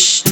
Shh.